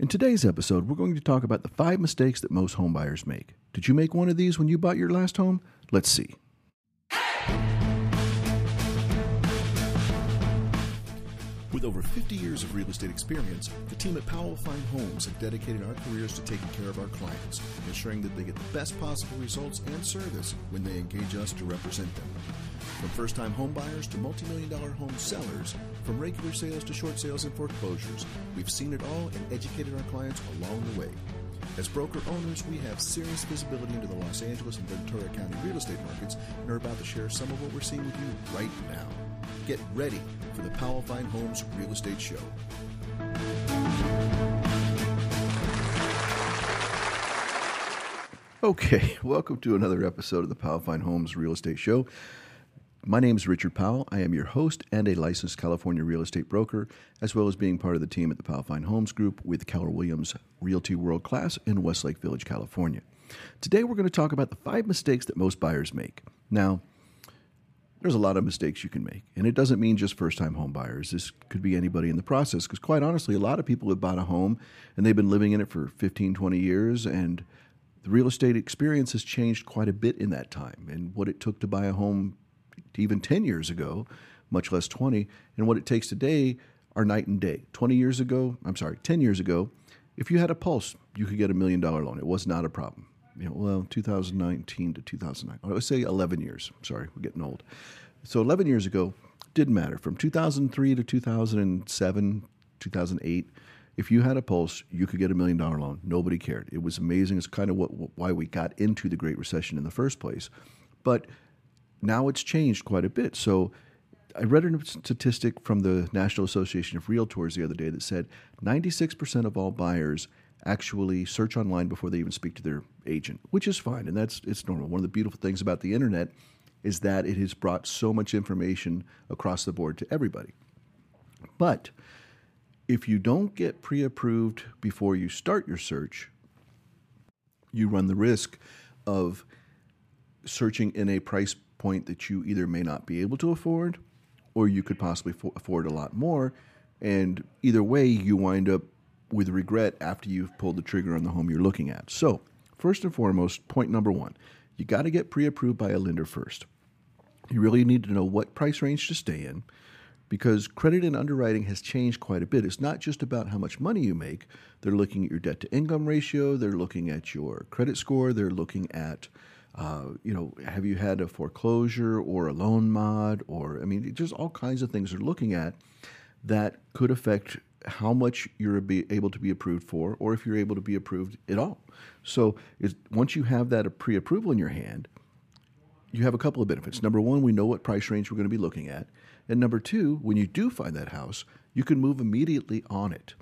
In today's episode, we're going to talk about the five mistakes that most homebuyers make. Did you make one of these when you bought your last home? Let's see. With over 50 years of real estate experience, the team at Powell Fine Homes have dedicated our careers to taking care of our clients, ensuring that they get the best possible results and service when they engage us to represent them. From first time homebuyers to multi million dollar home sellers, from regular sales to short sales and foreclosures, we've seen it all and educated our clients along the way. As broker owners, we have serious visibility into the Los Angeles and Ventura County real estate markets and are about to share some of what we're seeing with you right now. Get ready for the Powell Fine Homes Real Estate Show. Okay, welcome to another episode of the Powell Fine Homes Real Estate Show. My name is Richard Powell. I am your host and a licensed California real estate broker, as well as being part of the team at the Powell Fine Homes Group with Keller Williams Realty World Class in Westlake Village, California. Today, we're going to talk about the five mistakes that most buyers make. Now, there's a lot of mistakes you can make, and it doesn't mean just first time home buyers. This could be anybody in the process, because quite honestly, a lot of people have bought a home and they've been living in it for 15, 20 years, and the real estate experience has changed quite a bit in that time. And what it took to buy a home even 10 years ago, much less 20, and what it takes today are night and day. 20 years ago, I'm sorry, 10 years ago, if you had a pulse, you could get a million dollar loan. It was not a problem. Well, 2019 to 2009, I would say 11 years. Sorry, we're getting old. So 11 years ago, didn't matter. From 2003 to 2007, 2008, if you had a pulse, you could get a million dollar loan. Nobody cared. It was amazing. It's kind of what, why we got into the Great Recession in the first place. But now it's changed quite a bit. So I read a statistic from the National Association of Realtors the other day that said 96% of all buyers actually search online before they even speak to their agent, which is fine and that's it's normal. One of the beautiful things about the internet is that it has brought so much information across the board to everybody. But if you don't get pre-approved before you start your search, you run the risk of searching in a price point that you either may not be able to afford or you could possibly afford a lot more. And either way, you wind up with regret after you've pulled the trigger on the home you're looking at. So, first and foremost, point number one you got to get pre approved by a lender first. You really need to know what price range to stay in because credit and underwriting has changed quite a bit. It's not just about how much money you make, they're looking at your debt to income ratio, they're looking at your credit score, they're looking at uh, you know, have you had a foreclosure or a loan mod? Or, I mean, there's all kinds of things they're looking at that could affect how much you're able to be approved for, or if you're able to be approved at all. So, once you have that pre approval in your hand, you have a couple of benefits. Number one, we know what price range we're going to be looking at. And number two, when you do find that house, you can move immediately on it.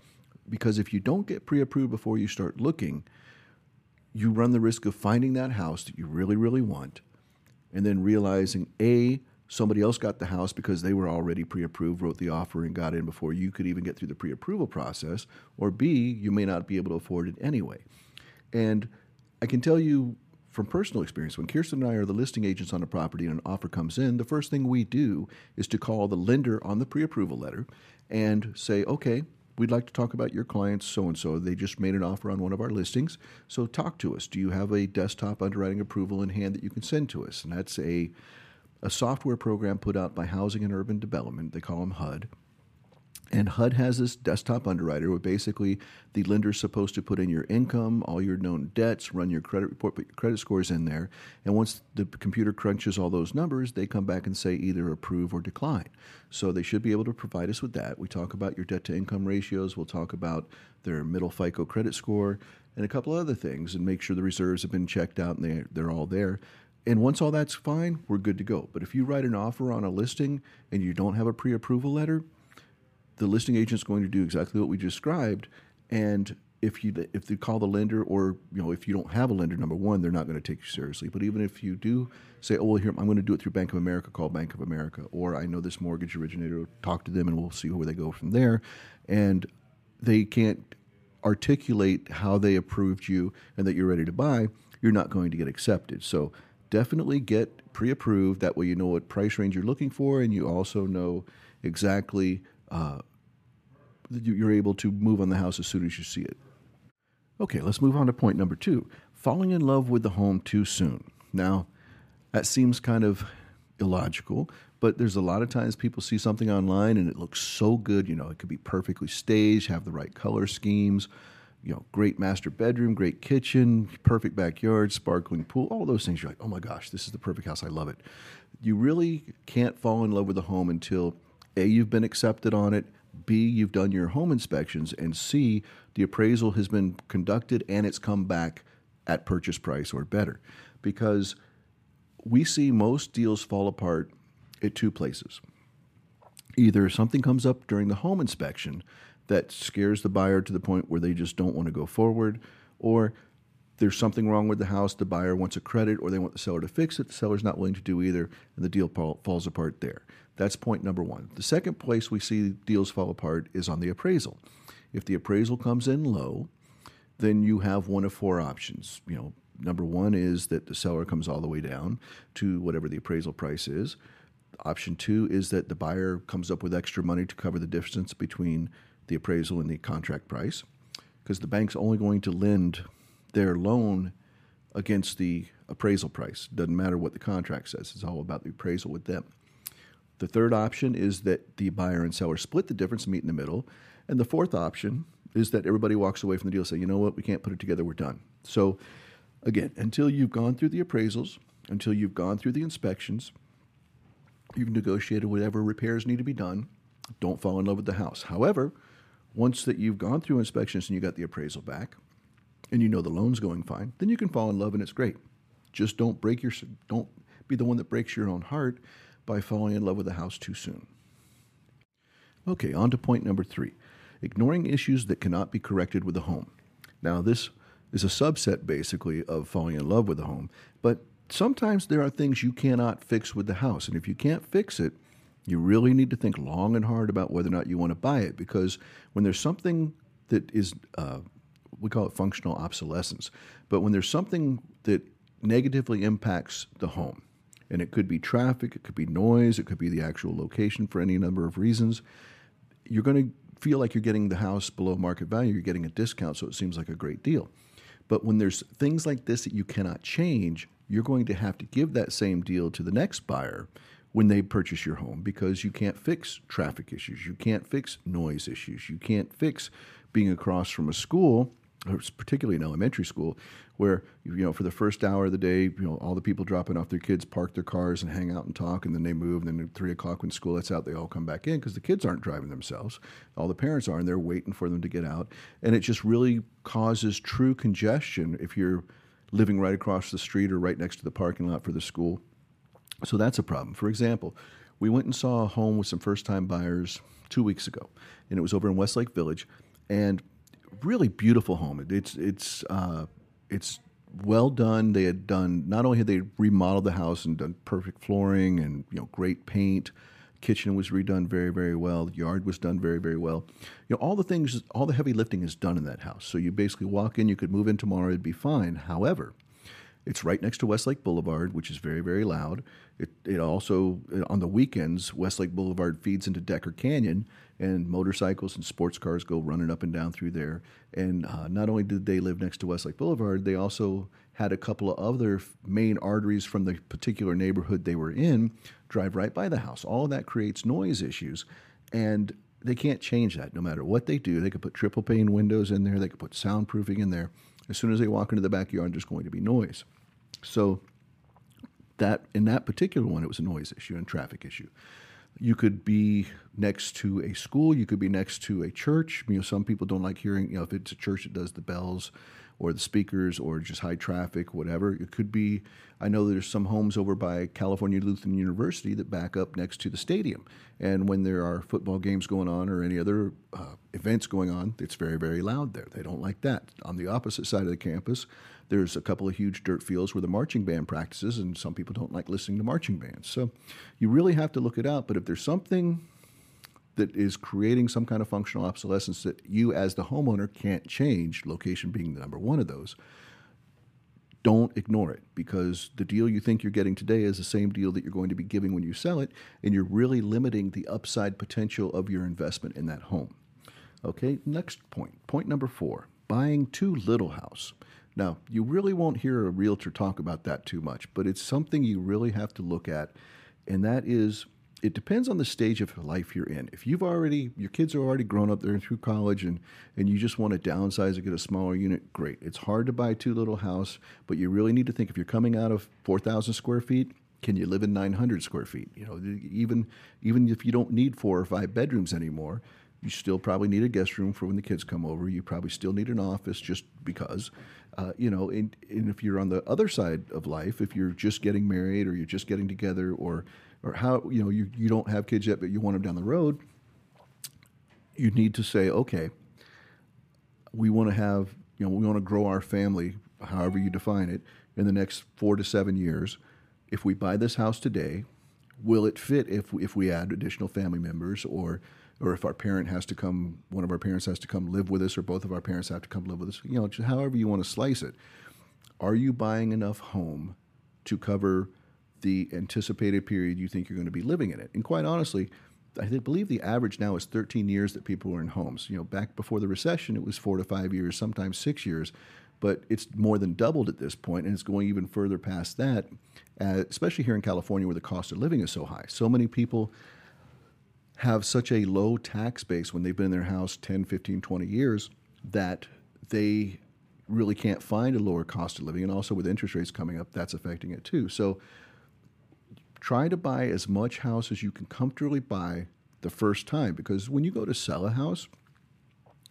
Because if you don't get pre approved before you start looking, you run the risk of finding that house that you really, really want and then realizing A, somebody else got the house because they were already pre approved, wrote the offer, and got in before you could even get through the pre approval process, or B, you may not be able to afford it anyway. And I can tell you from personal experience, when Kirsten and I are the listing agents on a property and an offer comes in, the first thing we do is to call the lender on the pre approval letter and say, okay, we'd like to talk about your clients so and so. They just made an offer on one of our listings. So talk to us. Do you have a desktop underwriting approval in hand that you can send to us? And that's a a software program put out by Housing and Urban Development. They call them HUD. And HUD has this desktop underwriter where basically the lender's supposed to put in your income, all your known debts, run your credit report, put your credit scores in there. And once the computer crunches all those numbers, they come back and say either approve or decline. So they should be able to provide us with that. We talk about your debt to income ratios, we'll talk about their middle FICO credit score, and a couple other things, and make sure the reserves have been checked out and they, they're all there. And once all that's fine, we're good to go. But if you write an offer on a listing and you don't have a pre approval letter, the listing agent is going to do exactly what we described. And if you if they call the lender, or you know, if you don't have a lender, number one, they're not going to take you seriously. But even if you do say, "Oh, well, here I'm going to do it through Bank of America," call Bank of America, or I know this mortgage originator. Talk to them, and we'll see where they go from there. And they can't articulate how they approved you and that you're ready to buy. You're not going to get accepted. So definitely get pre-approved. That way, you know what price range you're looking for, and you also know exactly uh, you're able to move on the house as soon as you see it. Okay, let's move on to point number two falling in love with the home too soon. Now, that seems kind of illogical, but there's a lot of times people see something online and it looks so good. You know, it could be perfectly staged, have the right color schemes, you know, great master bedroom, great kitchen, perfect backyard, sparkling pool, all those things. You're like, oh my gosh, this is the perfect house. I love it. You really can't fall in love with a home until A, you've been accepted on it, B, you've done your home inspections, and C, the appraisal has been conducted and it's come back at purchase price or better. Because we see most deals fall apart at two places. Either something comes up during the home inspection that scares the buyer to the point where they just don't want to go forward, or there's something wrong with the house, the buyer wants a credit, or they want the seller to fix it, the seller's not willing to do either, and the deal falls apart there. That's point number one. The second place we see deals fall apart is on the appraisal. If the appraisal comes in low, then you have one of four options. You know, number one is that the seller comes all the way down to whatever the appraisal price is. Option two is that the buyer comes up with extra money to cover the difference between the appraisal and the contract price, because the bank's only going to lend their loan against the appraisal price. Doesn't matter what the contract says, it's all about the appraisal with them. The third option is that the buyer and seller split the difference, and meet in the middle. And the fourth option is that everybody walks away from the deal saying, you know what, we can't put it together, we're done. So, again, until you've gone through the appraisals, until you've gone through the inspections, you've negotiated whatever repairs need to be done, don't fall in love with the house. However, once that you've gone through inspections and you got the appraisal back, and you know the loan's going fine, then you can fall in love and it's great. Just don't break your don't be the one that breaks your own heart by falling in love with the house too soon. Okay, on to point number three ignoring issues that cannot be corrected with the home. Now, this is a subset basically of falling in love with the home, but sometimes there are things you cannot fix with the house. And if you can't fix it, you really need to think long and hard about whether or not you want to buy it because when there's something that is, uh, we call it functional obsolescence, but when there's something that negatively impacts the home, and it could be traffic, it could be noise, it could be the actual location for any number of reasons, you're going to feel like you're getting the house below market value, you're getting a discount, so it seems like a great deal. But when there's things like this that you cannot change, you're going to have to give that same deal to the next buyer when they purchase your home because you can't fix traffic issues, you can't fix noise issues, you can't fix being across from a school particularly an elementary school, where you know for the first hour of the day, you know all the people dropping off their kids park their cars and hang out and talk, and then they move. And then at three o'clock when school lets out, they all come back in because the kids aren't driving themselves. All the parents are, and they're waiting for them to get out. And it just really causes true congestion if you're living right across the street or right next to the parking lot for the school. So that's a problem. For example, we went and saw a home with some first-time buyers two weeks ago, and it was over in Westlake Village, and really beautiful home. It's it's uh, it's well done. They had done not only had they remodeled the house and done perfect flooring and you know great paint. Kitchen was redone very very well. The yard was done very very well. You know all the things, all the heavy lifting is done in that house. So you basically walk in, you could move in tomorrow, it'd be fine. However, it's right next to Westlake Boulevard, which is very, very loud. It, it also, on the weekends, Westlake Boulevard feeds into Decker Canyon, and motorcycles and sports cars go running up and down through there. And uh, not only did they live next to Westlake Boulevard, they also had a couple of other main arteries from the particular neighborhood they were in drive right by the house. All that creates noise issues. And they can't change that no matter what they do. They could put triple pane windows in there, they could put soundproofing in there. As soon as they walk into the backyard, there's going to be noise. So that in that particular one, it was a noise issue and traffic issue. You could be next to a school. You could be next to a church. You know, some people don't like hearing. You know, if it's a church that does the bells or the speakers or just high traffic, whatever. It could be. I know there's some homes over by California Lutheran University that back up next to the stadium, and when there are football games going on or any other uh, events going on, it's very very loud there. They don't like that. On the opposite side of the campus, there's a couple of huge dirt fields where the marching band practices, and some people don't like listening to marching bands. So you really have to look it out. But if there's something that is creating some kind of functional obsolescence that you, as the homeowner, can't change, location being the number one of those, don't ignore it because the deal you think you're getting today is the same deal that you're going to be giving when you sell it, and you're really limiting the upside potential of your investment in that home. Okay, next point. Point number four buying too little house. Now, you really won't hear a realtor talk about that too much, but it's something you really have to look at, and that is it depends on the stage of life you're in. If you've already, your kids are already grown up, they're through college, and, and you just want to downsize and get a smaller unit, great. It's hard to buy a too little house, but you really need to think if you're coming out of 4,000 square feet, can you live in 900 square feet? You know, even even if you don't need four or five bedrooms anymore, you still probably need a guest room for when the kids come over. You probably still need an office just because, uh, you know. And, and if you're on the other side of life, if you're just getting married or you're just getting together or or how you know you, you don't have kids yet but you want them down the road you need to say okay we want to have you know we want to grow our family however you define it in the next four to seven years if we buy this house today will it fit if if we add additional family members or or if our parent has to come one of our parents has to come live with us or both of our parents have to come live with us you know however you want to slice it are you buying enough home to cover the anticipated period you think you're going to be living in it. And quite honestly, I believe the average now is 13 years that people are in homes. You know, back before the recession, it was four to five years, sometimes six years, but it's more than doubled at this point, and it's going even further past that, uh, especially here in California where the cost of living is so high. So many people have such a low tax base when they've been in their house 10, 15, 20 years that they really can't find a lower cost of living. And also with interest rates coming up, that's affecting it too. So try to buy as much house as you can comfortably buy the first time because when you go to sell a house,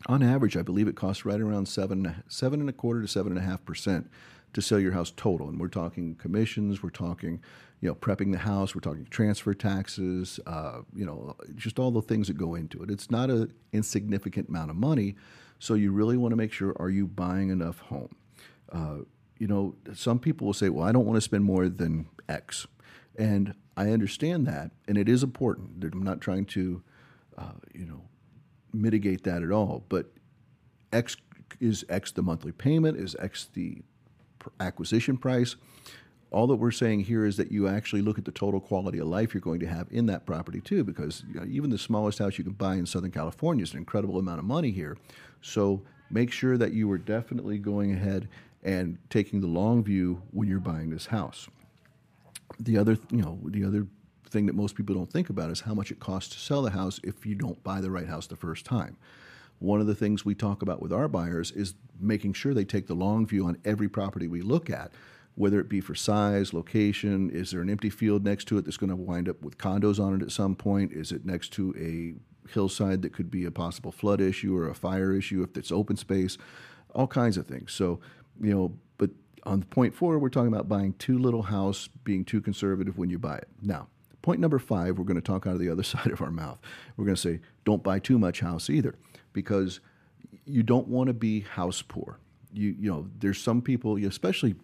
on average, I believe it costs right around seven, seven and a quarter to seven and a half percent to sell your house total. And we're talking commissions, we're talking, you know, prepping the house, we're talking transfer taxes, uh, you know, just all the things that go into it. It's not an insignificant amount of money, so you really want to make sure: are you buying enough home? Uh, you know, some people will say, "Well, I don't want to spend more than X." And I understand that, and it is important. I'm not trying to, uh, you know, mitigate that at all. But X is X the monthly payment, is X the acquisition price. All that we're saying here is that you actually look at the total quality of life you're going to have in that property too, because you know, even the smallest house you can buy in Southern California is an incredible amount of money here. So make sure that you are definitely going ahead and taking the long view when you're buying this house the other, you know, the other thing that most people don't think about is how much it costs to sell the house if you don't buy the right house the first time. One of the things we talk about with our buyers is making sure they take the long view on every property we look at, whether it be for size, location, is there an empty field next to it that's going to wind up with condos on it at some point? Is it next to a hillside that could be a possible flood issue or a fire issue if it's open space? All kinds of things. So, you know, but on point four, we're talking about buying too little house, being too conservative when you buy it. Now, point number five, we're going to talk out of the other side of our mouth. We're going to say, don't buy too much house either, because you don't want to be house poor. You, you know, there's some people, especially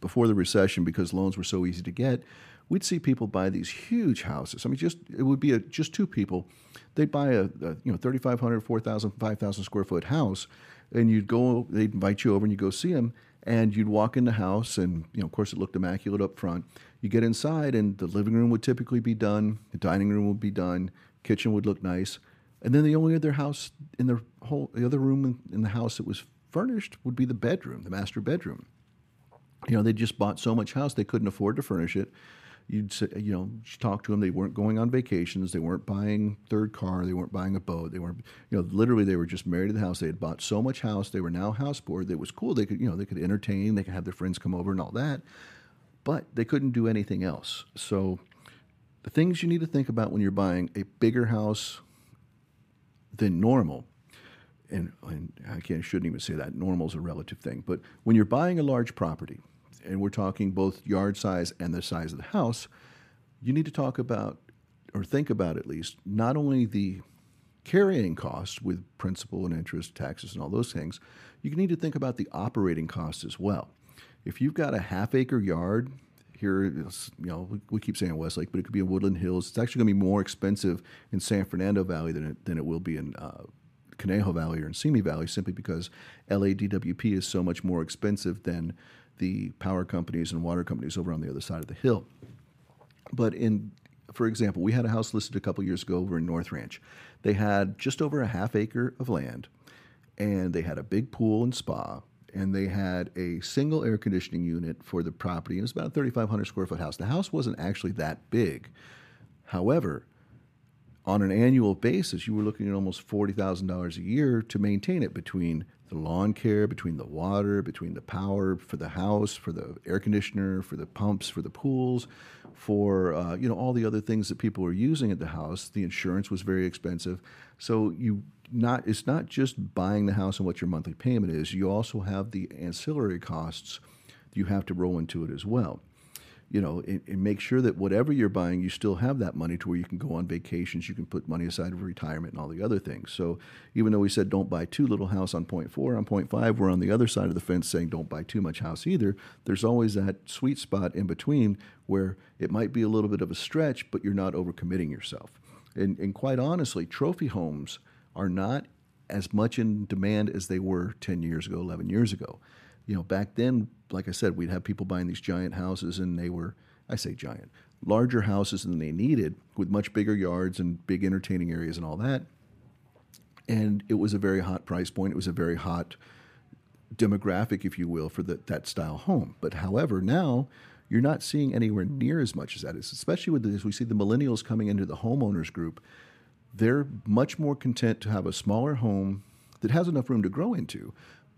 before the recession, because loans were so easy to get, we'd see people buy these huge houses. I mean, just it would be a, just two people. They'd buy a, a you know 3,500, 4,000, 5,000 square foot house, and you'd go. They'd invite you over, and you'd go see them, and you'd walk in the house and you know of course it looked immaculate up front. You get inside and the living room would typically be done the dining room would be done kitchen would look nice. And then the only other house in the whole the other room in, in the house that was furnished would be the bedroom the master bedroom. You know they just bought so much house they couldn't afford to furnish it you'd say, you know talk to them they weren't going on vacations. They weren't buying third car. They weren't buying a boat. They weren't you know literally they were just married to the house. They had bought so much house. They were now house poor that was cool. They could you know they could entertain. They could have their friends come over and all that. But they couldn't do anything else. So the things you need to think about when you're buying a bigger house than normal and, and I can't shouldn't even say that. Normal is a relative thing. But when you're buying a large property and we're talking both yard size and the size of the house, you need to talk about, or think about at least, not only the carrying costs with principal and interest, taxes, and all those things, you need to think about the operating costs as well. If you've got a half acre yard, here, you know, we, keep saying Westlake, but it could be in Woodland Hills. It's actually going to be more expensive in San Fernando Valley than it, than it will be in uh, Conejo Valley or in Simi Valley, simply because LADWP is so much more expensive than the power companies and water companies over on the other side of the hill. But in for example, we had a house listed a couple years ago over in North Ranch. They had just over a half acre of land, and they had a big pool and spa, and they had a single air conditioning unit for the property. It was about a 3,500 square foot house. The house wasn't actually that big. However, on an annual basis, you were looking at almost $40,000 a year to maintain it between the lawn care, between the water, between the power for the house, for the air conditioner, for the pumps, for the pools, for uh, you know all the other things that people were using at the house. The insurance was very expensive, so you not it's not just buying the house and what your monthly payment is. You also have the ancillary costs you have to roll into it as well you know, and, and, make sure that whatever you're buying, you still have that money to where you can go on vacations, you can put money aside for retirement and all the other things. So even though we said don't buy too little house on point four, on point five, we're on the other side of the fence saying don't buy too much house either. There's always that sweet spot in between where it might be a little bit of a stretch, but you're not overcommitting yourself. And, and quite honestly, trophy homes are not as much in demand as they were 10 years ago, 11 years ago you know, back then, like I said, we'd have people buying these giant houses, and they were, I say giant, larger houses than they needed with much bigger yards and big entertaining areas and all that. And it was a very hot price point. It was a very hot demographic, if you will, for the, that style home. But however, now you're not seeing anywhere near as much as that is, especially with this. We see the millennials coming into the homeowners group. They're much more content to have a smaller home that has enough room to grow into,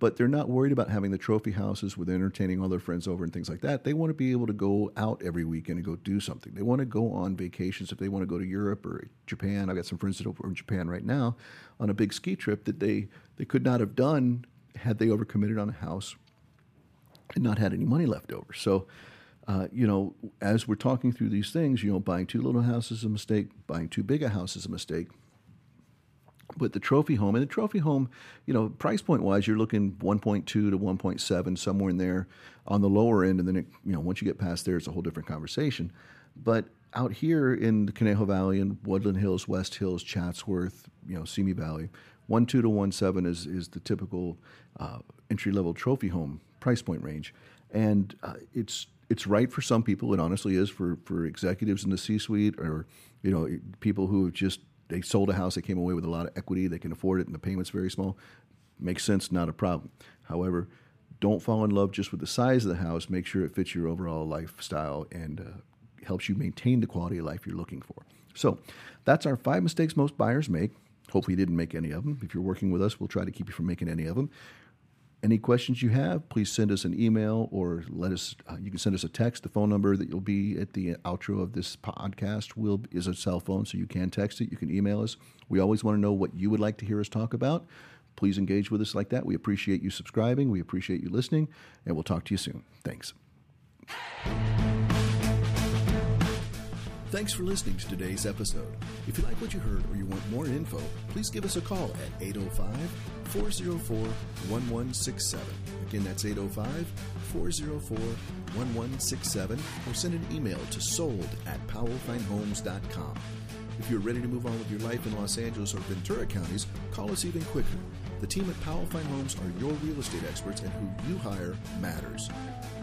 but they're not worried about having the trophy houses with entertaining all their friends over and things like that. They want to be able to go out every weekend and go do something. They want to go on vacations if they want to go to Europe or Japan. I've got some friends that are in Japan right now on a big ski trip that they, they could not have done had they overcommitted on a house and not had any money left over. So, uh, you know, as we're talking through these things, you know, buying too little house is a mistake, buying too big a house is a mistake but the trophy home and the trophy home, you know, price point wise, you're looking 1.2 to 1.7 somewhere in there on the lower end, and then it, you know once you get past there, it's a whole different conversation. But out here in the Conejo Valley and Woodland Hills, West Hills, Chatsworth, you know, Simi Valley, one two to one seven is is the typical uh, entry level trophy home price point range, and uh, it's it's right for some people. It honestly is for for executives in the C suite or you know people who have just they sold a house, they came away with a lot of equity, they can afford it, and the payment's very small. Makes sense, not a problem. However, don't fall in love just with the size of the house. Make sure it fits your overall lifestyle and uh, helps you maintain the quality of life you're looking for. So, that's our five mistakes most buyers make. Hopefully, you didn't make any of them. If you're working with us, we'll try to keep you from making any of them. Any questions you have, please send us an email or let us. Uh, you can send us a text. The phone number that you'll be at the outro of this podcast will is a cell phone, so you can text it. You can email us. We always want to know what you would like to hear us talk about. Please engage with us like that. We appreciate you subscribing. We appreciate you listening, and we'll talk to you soon. Thanks. Thanks for listening to today's episode. If you like what you heard or you want more info, please give us a call at 805 404 1167. Again, that's 805 404 1167 or send an email to sold at powellfinehomes.com. If you're ready to move on with your life in Los Angeles or Ventura counties, call us even quicker. The team at Powell Fine Homes are your real estate experts, and who you hire matters.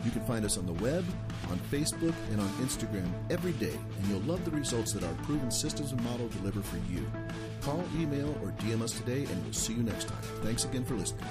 You can find us on the web, on Facebook, and on Instagram every day, and you'll love the results that our proven systems and model deliver for you. Call, email, or DM us today, and we'll see you next time. Thanks again for listening.